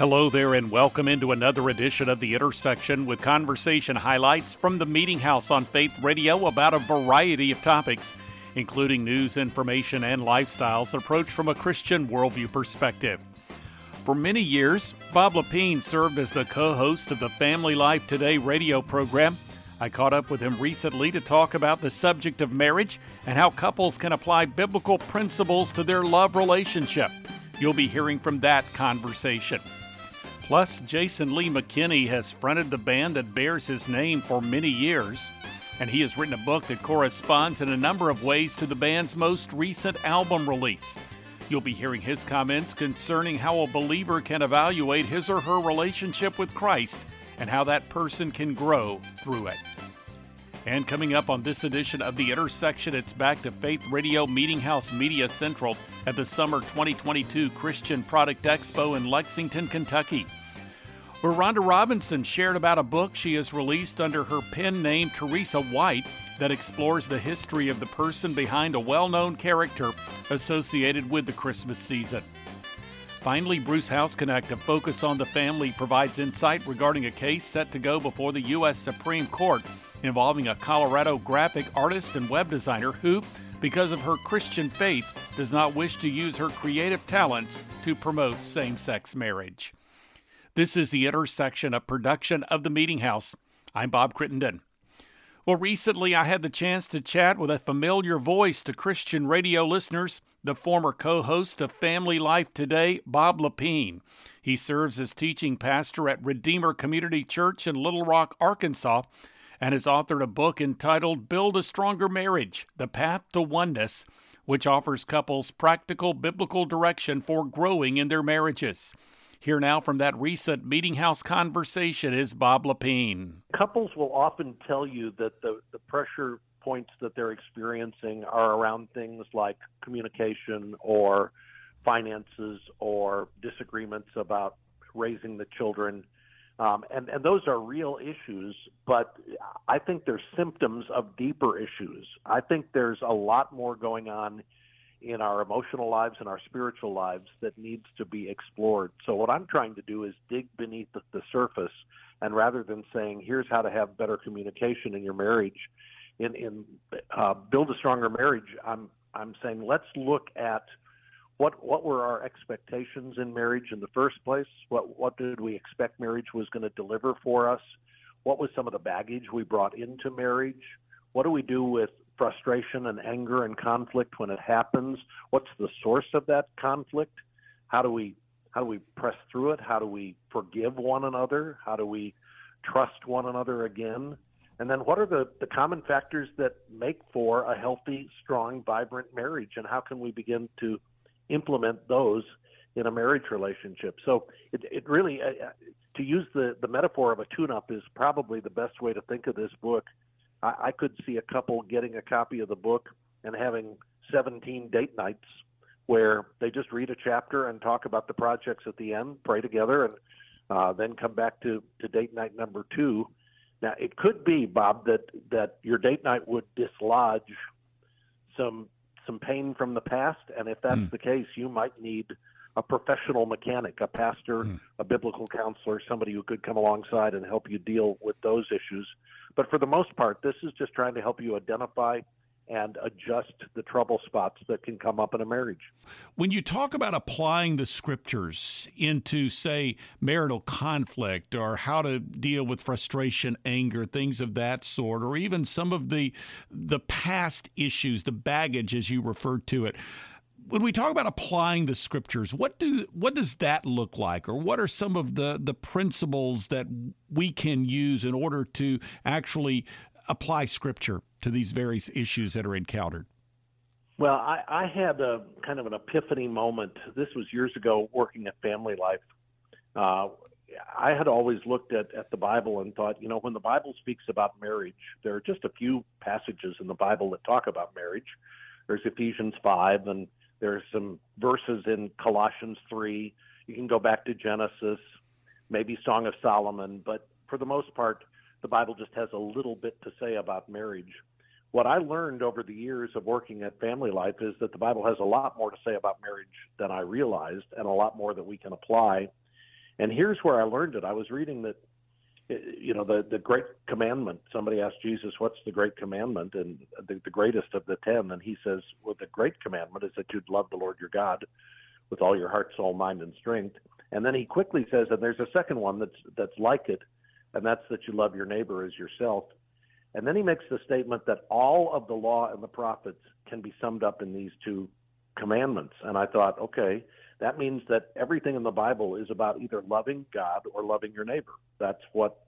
Hello there, and welcome into another edition of The Intersection with conversation highlights from the Meeting House on Faith Radio about a variety of topics, including news, information, and lifestyles approached from a Christian worldview perspective. For many years, Bob Lepine served as the co host of the Family Life Today radio program. I caught up with him recently to talk about the subject of marriage and how couples can apply biblical principles to their love relationship. You'll be hearing from that conversation. Plus, Jason Lee McKinney has fronted the band that bears his name for many years, and he has written a book that corresponds in a number of ways to the band's most recent album release. You'll be hearing his comments concerning how a believer can evaluate his or her relationship with Christ and how that person can grow through it. And coming up on this edition of The Intersection, it's back to Faith Radio Meeting House Media Central at the Summer 2022 Christian Product Expo in Lexington, Kentucky where Rhonda Robinson shared about a book she has released under her pen name Teresa White that explores the history of the person behind a well known character associated with the Christmas season. Finally, Bruce Hausknecht a focus on the family, provides insight regarding a case set to go before the U.S. Supreme Court involving a Colorado graphic artist and web designer who, because of her Christian faith, does not wish to use her creative talents to promote same sex marriage. This is the intersection of production of the Meeting House. I'm Bob Crittenden. Well, recently I had the chance to chat with a familiar voice to Christian radio listeners, the former co host of Family Life Today, Bob Lepine. He serves as teaching pastor at Redeemer Community Church in Little Rock, Arkansas, and has authored a book entitled Build a Stronger Marriage The Path to Oneness, which offers couples practical biblical direction for growing in their marriages. Here now from that recent meeting house conversation is Bob Lepine. Couples will often tell you that the, the pressure points that they're experiencing are around things like communication or finances or disagreements about raising the children. Um, and, and those are real issues, but I think they're symptoms of deeper issues. I think there's a lot more going on in our emotional lives and our spiritual lives that needs to be explored. So what I'm trying to do is dig beneath the, the surface, and rather than saying here's how to have better communication in your marriage, in in uh, build a stronger marriage, I'm I'm saying let's look at what what were our expectations in marriage in the first place? What what did we expect marriage was going to deliver for us? What was some of the baggage we brought into marriage? What do we do with frustration and anger and conflict when it happens? What's the source of that conflict? How do we how do we press through it? How do we forgive one another? How do we trust one another again? And then what are the, the common factors that make for a healthy, strong, vibrant marriage? And how can we begin to implement those in a marriage relationship? So it, it really, uh, uh to use the, the metaphor of a tune up, is probably the best way to think of this book I, I could see a couple getting a copy of the book and having 17 date nights where they just read a chapter and talk about the projects at the end, pray together, and uh, then come back to, to date night number two. Now, it could be, Bob, that, that your date night would dislodge some some pain from the past, and if that's mm. the case, you might need a professional mechanic, a pastor, mm. a biblical counselor, somebody who could come alongside and help you deal with those issues. But for the most part, this is just trying to help you identify and adjust the trouble spots that can come up in a marriage. When you talk about applying the scriptures into, say, marital conflict or how to deal with frustration, anger, things of that sort, or even some of the the past issues, the baggage as you referred to it, when we talk about applying the scriptures, what do what does that look like, or what are some of the the principles that we can use in order to actually apply scripture to these various issues that are encountered? Well, I, I had a kind of an epiphany moment. This was years ago working at Family Life. Uh, I had always looked at, at the Bible and thought, you know, when the Bible speaks about marriage, there are just a few passages in the Bible that talk about marriage. There's Ephesians 5 and there's some verses in Colossians 3. You can go back to Genesis, maybe Song of Solomon, but for the most part, the Bible just has a little bit to say about marriage. What I learned over the years of working at Family Life is that the Bible has a lot more to say about marriage than I realized, and a lot more that we can apply. And here's where I learned it. I was reading that, you know, the, the great commandment. Somebody asked Jesus, what's the great commandment? And the, the greatest of the 10. And he says, well, the great commandment is that you'd love the Lord your God with all your heart, soul, mind, and strength. And then he quickly says, and there's a second one that's, that's like it, and that's that you love your neighbor as yourself. And then he makes the statement that all of the law and the prophets can be summed up in these two commandments. And I thought, okay, that means that everything in the Bible is about either loving God or loving your neighbor. That's what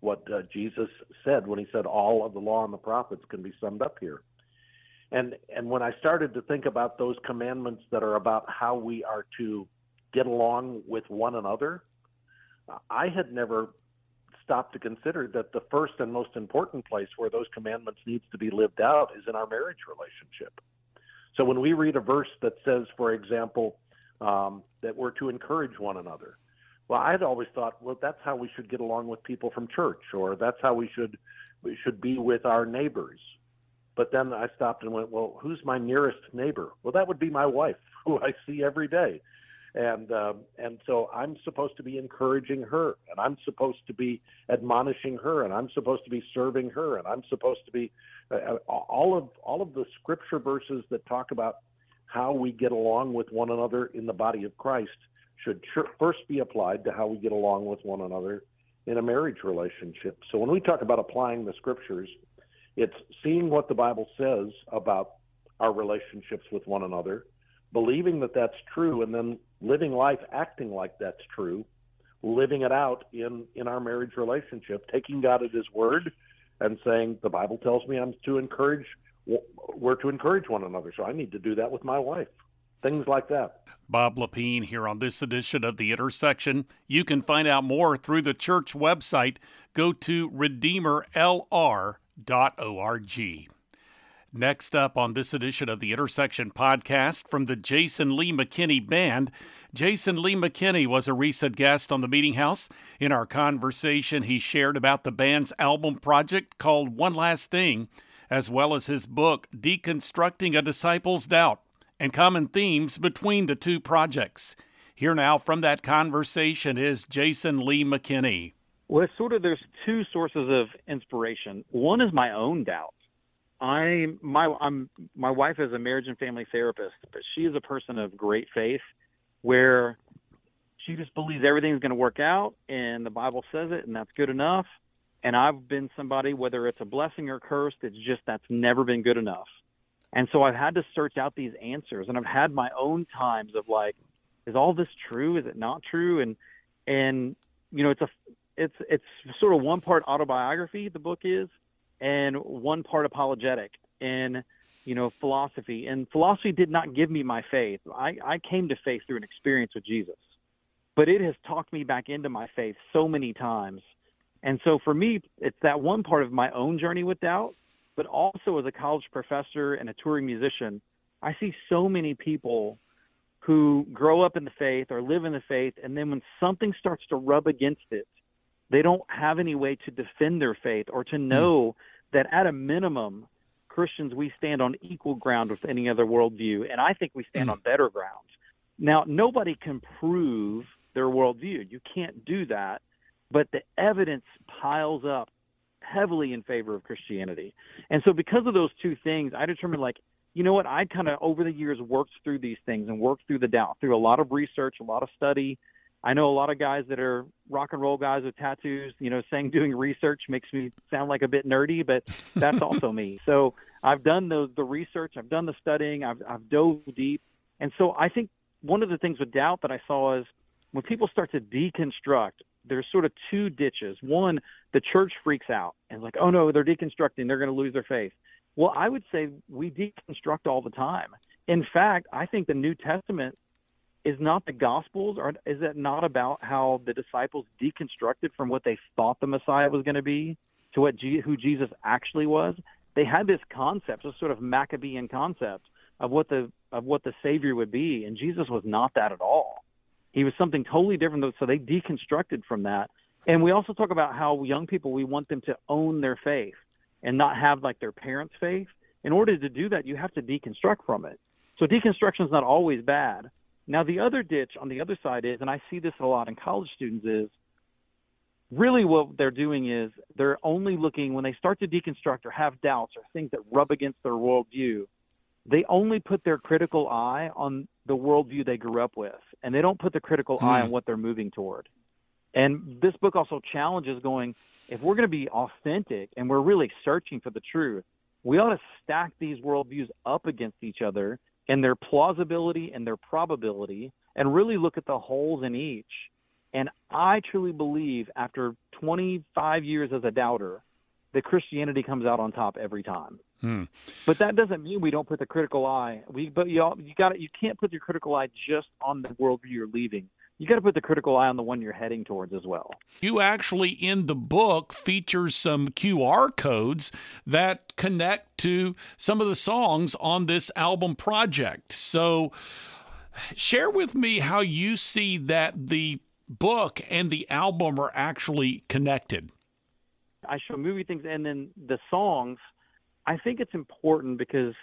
what uh, Jesus said when he said all of the law and the prophets can be summed up here. And and when I started to think about those commandments that are about how we are to get along with one another, I had never stopped to consider that the first and most important place where those commandments needs to be lived out is in our marriage relationship. So when we read a verse that says, for example, um, that we're to encourage one another, well, I'd always thought, well, that's how we should get along with people from church, or that's how we should we should be with our neighbors. But then I stopped and went, well, who's my nearest neighbor? Well, that would be my wife, who I see every day and um, and so I'm supposed to be encouraging her, and I'm supposed to be admonishing her, and I'm supposed to be serving her, and I'm supposed to be uh, uh all of all of the scripture verses that talk about how we get along with one another in the body of Christ should first be applied to how we get along with one another in a marriage relationship. So when we talk about applying the scriptures, it's seeing what the Bible says about our relationships with one another, believing that that's true, and then living life acting like that's true, living it out in in our marriage relationship, taking God at His word, and saying the Bible tells me I'm to encourage we're to encourage one another, so I need to do that with my wife. Things like that. Bob Lepine here on this edition of The Intersection. You can find out more through the church website. Go to redeemerlr.org. Next up on this edition of the Intersection podcast from the Jason Lee McKinney Band, Jason Lee McKinney was a recent guest on the Meeting House. In our conversation, he shared about the band's album project called One Last Thing, as well as his book, Deconstructing a Disciple's Doubt, and common themes between the two projects. Here now from that conversation is Jason Lee McKinney. Well, sort of there's two sources of inspiration. One is my own doubt I my I'm my wife is a marriage and family therapist, but she is a person of great faith where she just believes everything's going to work out and the Bible says it and that's good enough. And I've been somebody whether it's a blessing or cursed, it's just that's never been good enough. And so I've had to search out these answers and I've had my own times of like is all this true? Is it not true? And and you know, it's a it's it's sort of one part autobiography the book is and one part apologetic and, you know philosophy and philosophy did not give me my faith I, I came to faith through an experience with jesus but it has talked me back into my faith so many times and so for me it's that one part of my own journey with doubt but also as a college professor and a touring musician i see so many people who grow up in the faith or live in the faith and then when something starts to rub against it they don't have any way to defend their faith or to hmm. know mm. that at a minimum, Christians, we stand on equal ground with any other worldview. And I think we stand mm. on better ground. Now, nobody can prove their worldview. You can't do that. But the evidence piles up heavily in favor of Christianity. And so, because of those two things, I determined, like, you know what? I kind of, over the years, worked through these things and worked through the doubt, through a lot of research, a lot of study, I know a lot of guys that are rock and roll guys with tattoos, you know, saying doing research makes me sound like a bit nerdy, but that's also me. So I've done the the research, I've done the studying, I've I've dove deep. And so I think one of the things with doubt that I saw is when people start to deconstruct, there's sort of two ditches. One, the church freaks out and like, oh no, they're deconstructing, they're going to lose their faith. Well, I would say we deconstruct all the time. In fact, I think the New Testament is not the Gospels, or is it not about how the disciples deconstructed from what they thought the Messiah was going to be to what G- who Jesus actually was? They had this concept, this sort of Maccabean concept of what the of what the Savior would be, and Jesus was not that at all. He was something totally different. So they deconstructed from that. And we also talk about how young people we want them to own their faith and not have like their parents' faith. In order to do that, you have to deconstruct from it. So deconstruction is not always bad Now, the other ditch on the other side is, and I see this a lot in college students, is really what they're doing is they're only looking when they start to deconstruct or have doubts or things that rub against their worldview. They only put their critical eye on the worldview they grew up with, and they don't put the critical eye on hmm. what they're moving toward. And this book also challenges going, if we're going to be authentic and we're really searching for the truth, we ought to stack these worldviews up against each other and their plausibility and their probability and really look at the holes in each. And I truly believe after 25 years as a doubter, that Christianity comes out on top every time. Hmm. But that doesn't mean we don't put the critical eye. We, but you, you got you can't put your critical eye just on the worldview you're leaving you got to put the critical eye on the one you're heading towards as well. You actually, in the book, feature some QR codes that connect to some of the songs on this album project. So, share with me how you see that the book and the album are actually connected. I show movie things and then the songs. I think it's important because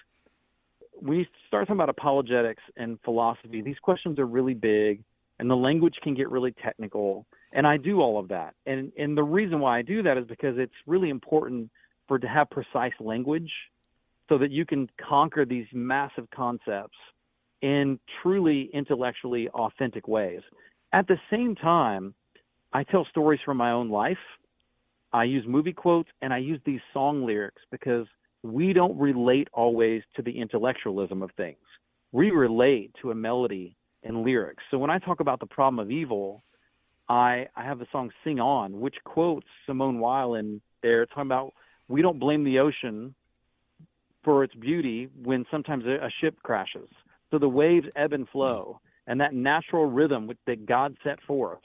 when you start talking about apologetics and philosophy, these questions are really big and the language can get really technical. And I do all of that. And and the reason why I do that is because it's really important for to have precise language so that you can conquer these massive concepts in truly intellectually authentic ways. At the same time, I tell stories from my own life. I use movie quotes and I use these song lyrics because we don't relate always to the intellectualism of things. We relate to a melody and lyrics. So when I talk about the problem of evil, I I have the song "Sing On," which quotes Simone Weil in there, talking about we don't blame the ocean for its beauty when sometimes a, a ship crashes. So the waves ebb and flow, and that natural rhythm that God set forth.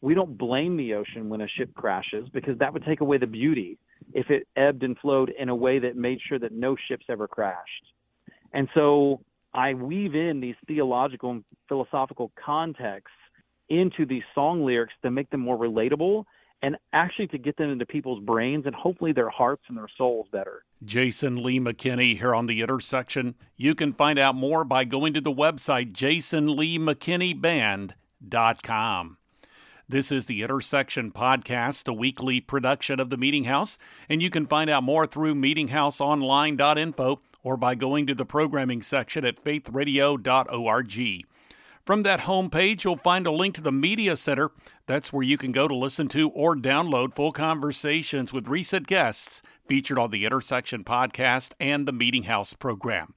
We don't blame the ocean when a ship crashes because that would take away the beauty if it ebbed and flowed in a way that made sure that no ships ever crashed. And so I weave in these theological and philosophical contexts into these song lyrics to make them more relatable and actually to get them into people's brains and hopefully their hearts and their souls better. Jason Lee McKinney here on the intersection. You can find out more by going to the website jasonleemckinneyband.com. This is the Intersection Podcast, a weekly production of the Meeting House, and you can find out more through meetinghouseonline.info or by going to the programming section at faithradio.org. From that homepage, you'll find a link to the Media Center. That's where you can go to listen to or download full conversations with recent guests featured on the Intersection podcast and the Meeting House program.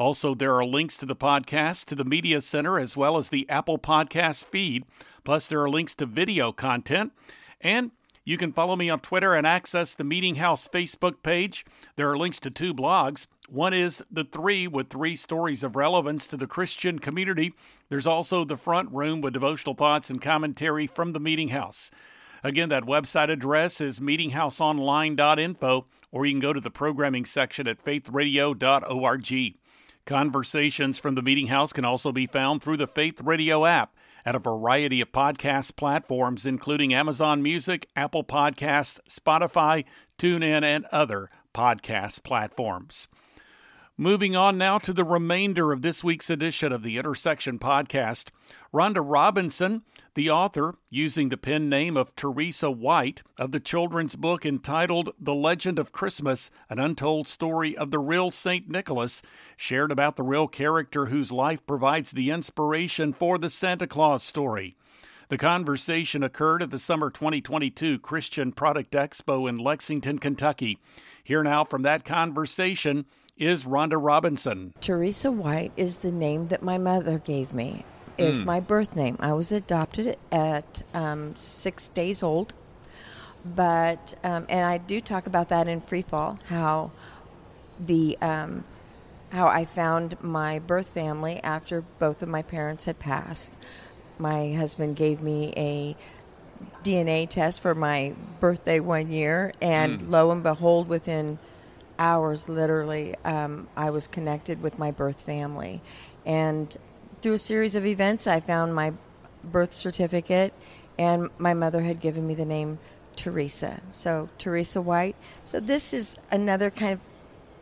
Also, there are links to the podcast, to the Media Center, as well as the Apple Podcast feed. Plus, there are links to video content. And you can follow me on Twitter and access the Meeting House Facebook page. There are links to two blogs. One is The Three with three stories of relevance to the Christian community. There's also The Front Room with devotional thoughts and commentary from the Meeting House. Again, that website address is meetinghouseonline.info, or you can go to the programming section at faithradio.org. Conversations from the Meeting House can also be found through the Faith Radio app at a variety of podcast platforms, including Amazon Music, Apple Podcasts, Spotify, TuneIn, and other podcast platforms. Moving on now to the remainder of this week's edition of the Intersection Podcast. Rhonda Robinson, the author, using the pen name of Teresa White, of the children's book entitled The Legend of Christmas An Untold Story of the Real St. Nicholas, shared about the real character whose life provides the inspiration for the Santa Claus story. The conversation occurred at the summer 2022 Christian Product Expo in Lexington, Kentucky. Here now from that conversation is Rhonda Robinson. Teresa White is the name that my mother gave me. Is mm. my birth name. I was adopted at um, six days old, but um, and I do talk about that in Free Fall how the um, how I found my birth family after both of my parents had passed. My husband gave me a DNA test for my birthday one year, and mm. lo and behold, within hours, literally, um, I was connected with my birth family. And through a series of events, I found my birth certificate, and my mother had given me the name Teresa. So, Teresa White. So, this is another kind of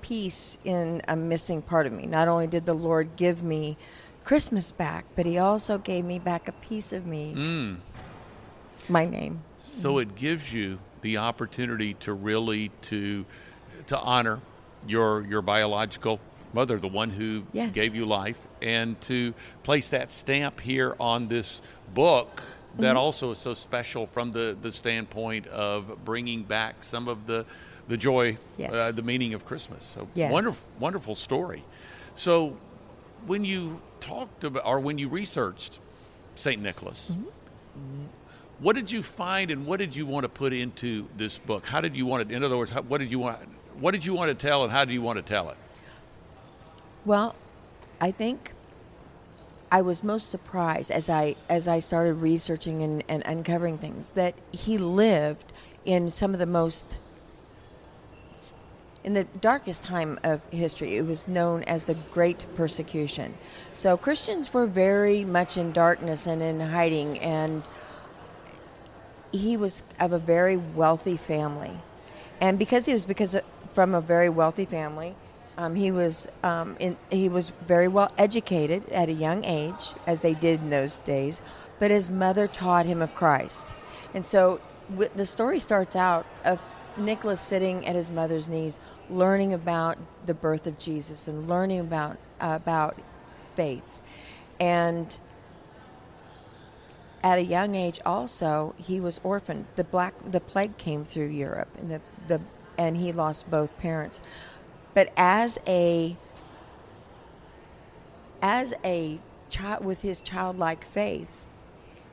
piece in a missing part of me. Not only did the Lord give me Christmas back, but he also gave me back a piece of me. Mm. My name. So it gives you the opportunity to really to to honor your your biological mother, the one who Yes. gave you life, and to place that stamp here on this book that Mm-hmm. also is so special from the the standpoint of bringing back some of the the joy, Yes. uh, the meaning of Christmas. So Yes. wonderful, wonderful story. So when you talked about or when you researched Saint Nicholas. Mm-hmm. What did you find, and what did you want to put into this book? How did you want it? In other words, how, what did you want? What did you want to tell, and how do you want to tell it? Well, I think I was most surprised as I as I started researching and, and uncovering things that he lived in some of the most in the darkest time of history. It was known as the Great Persecution. So Christians were very much in darkness and in hiding and he was of a very wealthy family, and because he was because of, from a very wealthy family, um, he was um, in, he was very well educated at a young age, as they did in those days. But his mother taught him of Christ, and so w- the story starts out of Nicholas sitting at his mother's knees, learning about the birth of Jesus and learning about about faith, and at a young age also he was orphaned. The black the plague came through europe and the, the and he lost both parents but as a as a child with his childlike faith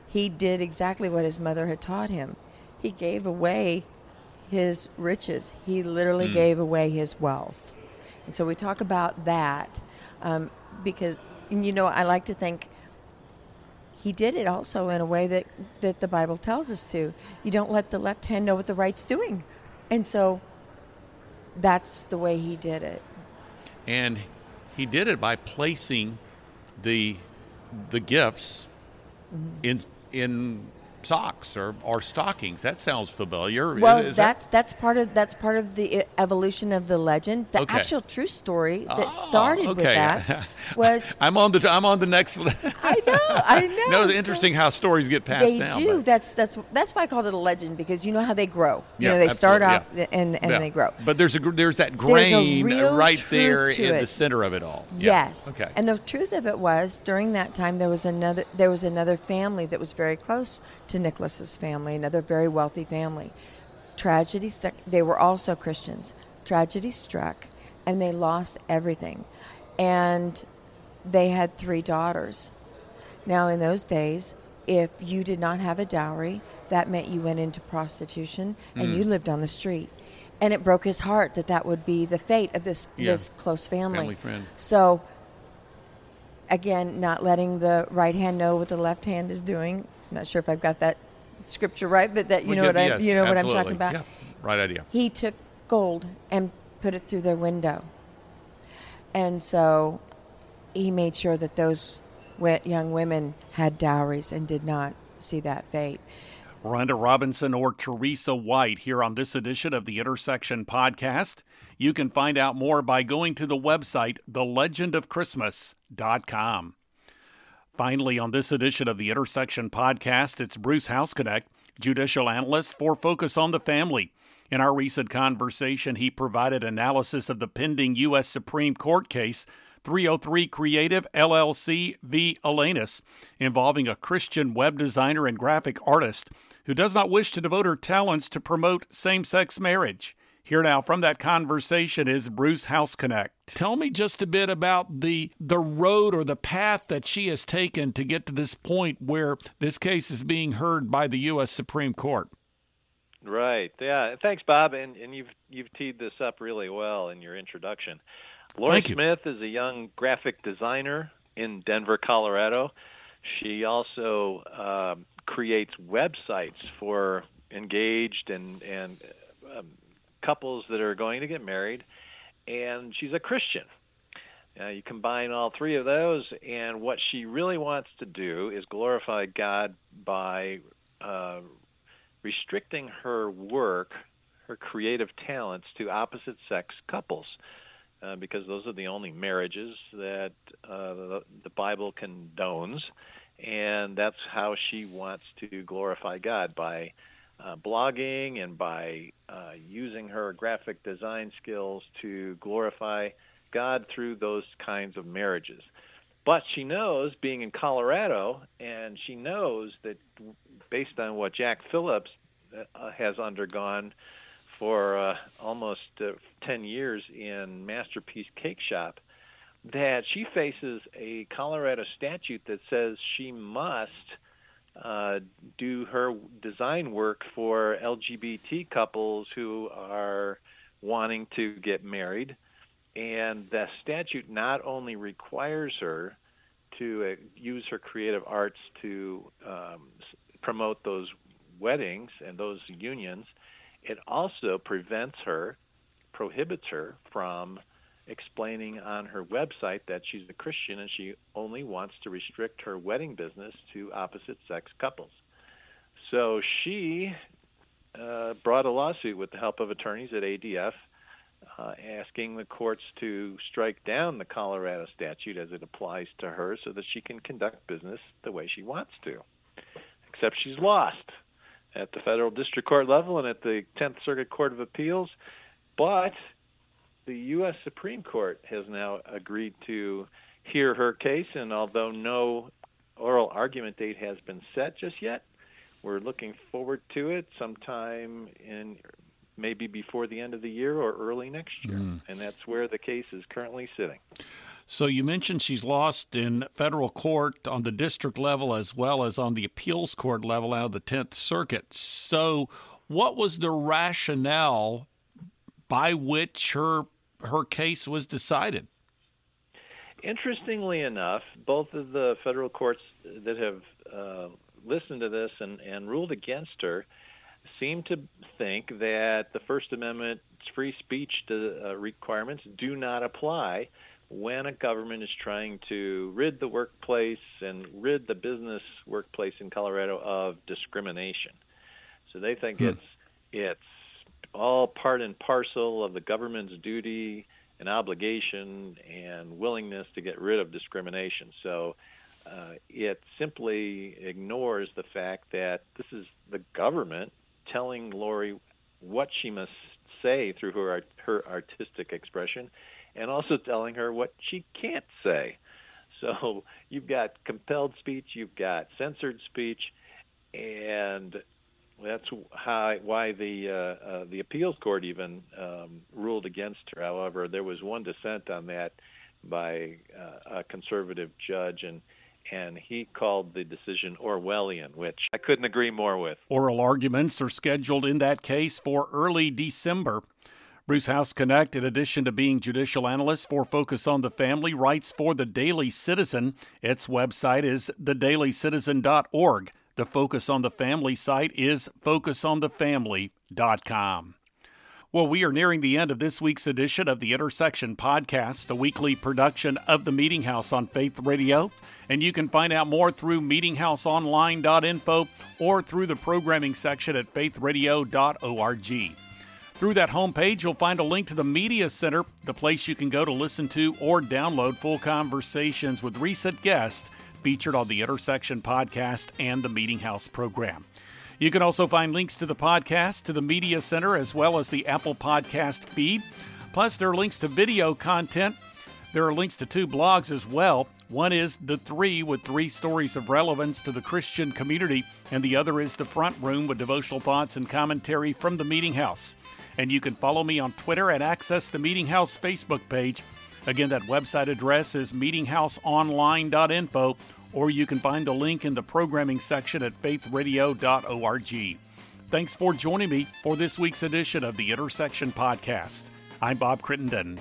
he did exactly what his mother had taught him he gave away his riches he literally gave away his wealth and so we talk about that um, because and you know i like to think he did it also in a way that, that the Bible tells us to. You don't let the left hand know what the right's doing. And so that's the way he did it. And he did it by placing the the gifts Mm-hmm. in in socks or, or stockings. That sounds familiar. Well, Is that- that's that's part of that's part of the evolution of the legend. The Okay. actual true story that Oh, started with that was I'm on the I'm on the next. I know, I know. no, it's So- interesting how stories get passed they down. do. but- That's that's that's why I called it a legend because you know how they grow. You Yeah, know, they start off absolutely, and and Yeah. they grow. But there's a there's that grain real right there in it. the center of it all. Yeah. Yes. Okay. And the truth of it was, during that time, there was another there was another family that was very close to Nicholas's family, another very wealthy family. Tragedy struck. They were also Christians. Tragedy struck, and they lost everything, and they had three daughters. Now, in those days, if you did not have a dowry, that meant you went into prostitution and Mm. you lived on the street. And it broke his heart that that would be the fate of this Yeah. this close family. Family friend. So, again, not letting the right hand know what the left hand is doing. I'm not sure if I've got that scripture right, but that you We know get- what I yes, you know what I'm talking about. Yeah. Right idea. He took gold and put it through their window, and so he made sure that those young women had dowries and did not see that fate. Rhonda Robinson or Teresa White here on this edition of the Intersection Podcast. You can find out more by going to the website thelegendofchristmas.com. Finally, on this edition of the Intersection Podcast, it's Bruce Hausknecht, judicial analyst for Focus on the Family. In our recent conversation, he provided analysis of the pending U.S. Supreme Court case 303 Creative LLC v. Elenis, involving a Christian web designer and graphic artist who does not wish to devote her talents to promote same sex marriage. Here now from that conversation is Bruce Hausknecht. Tell me just a bit about the the road or the path that she has taken to get to this point where this case is being heard by the US Supreme Court. Right. Yeah. Thanks, Bob. And and you've you've teed this up really well in your introduction. Laura Thank you. Smith is a young graphic designer in Denver, Colorado. She also um, creates websites for engaged and and um, couples that are going to get married, and she's a Christian. Uh, you combine all three of those, and what she really wants to do is glorify God by uh, restricting her work, her creative talents, to opposite sex couples. uh, because those are the only marriages that uh, the, the Bible condones, and that's how she wants to glorify God by uh, blogging and by uh, using her graphic design skills to glorify God through those kinds of marriages. But she knows, being in Colorado, and she knows that based on what Jack Phillips uh, has undergone for uh, almost uh, 10 years in Masterpiece Cake Shop, that she faces a Colorado statute that says she must uh, do her design work for LGBT couples who are wanting to get married. And the statute not only requires her to uh, use her creative arts to um, promote those weddings and those unions, it also prevents her, prohibits her from explaining on her website that she's a Christian and she only wants to restrict her wedding business to opposite sex couples. So she uh, brought a lawsuit with the help of attorneys at ADF uh, asking the courts to strike down the Colorado statute as it applies to her so that she can conduct business the way she wants to. Except she's lost at the federal district court level and at the 10th Circuit Court of Appeals. But the U.S. Supreme Court has now agreed to hear her case, and although no oral argument date has been set just yet, we're looking forward to it sometime in maybe before the end of the year or early next year. Mm. And that's where the case is currently sitting. So you mentioned she's lost in federal court on the district level as well as on the appeals court level out of the 10th Circuit. So what was the rationale by which her her case was decided? Interestingly enough, both of the federal courts that have uh, listened to this and, and ruled against her seem to think that the First Amendment free speech to, uh, requirements do not apply when a government is trying to rid the workplace and rid the business workplace in Colorado of discrimination. So they think hmm. it's it's all part and parcel of the government's duty and obligation and willingness to get rid of discrimination. So uh, it simply ignores the fact that this is the government telling Lorie what she must say through her her artistic expression, and also telling her what she can't say. So you've got compelled speech, you've got censored speech, and that's how why the uh, uh, the appeals court even um, ruled against her. However, there was one dissent on that by uh, a conservative judge, and and he called the decision Orwellian, which I couldn't agree more with. Oral arguments are scheduled in that case for early December. Bruce Hausknecht, in addition to being judicial analyst for Focus on the Family, writes for the Daily Citizen. Its website is thedailycitizen.org. The Focus on the Family site is focusonthefamily.com. Well, we are nearing the end of this week's edition of the Intersection Podcast, a weekly production of the Meeting House on Faith Radio. And you can find out more through meetinghouseonline.info or through the programming section at faithradio.org. Through that homepage, you'll find a link to the Media Center, the place you can go to listen to or download full conversations with recent guests featured on the Intersection Podcast and the Meeting House program. You can also find links to the podcast, to the Media Center, as well as the Apple Podcast feed. Plus, there are links to video content. There are links to two blogs as well. One is The Three, with three stories of relevance to the Christian community, and the other is The Front Room, with devotional thoughts and commentary from the Meeting House. And you can follow me on Twitter and access the Meeting House Facebook page. Again, that website address is meetinghouseonline.info or you can find the link in the programming section at faithradio.org. Thanks for joining me for this week's edition of the Intersection Podcast. I'm Bob Crittenden.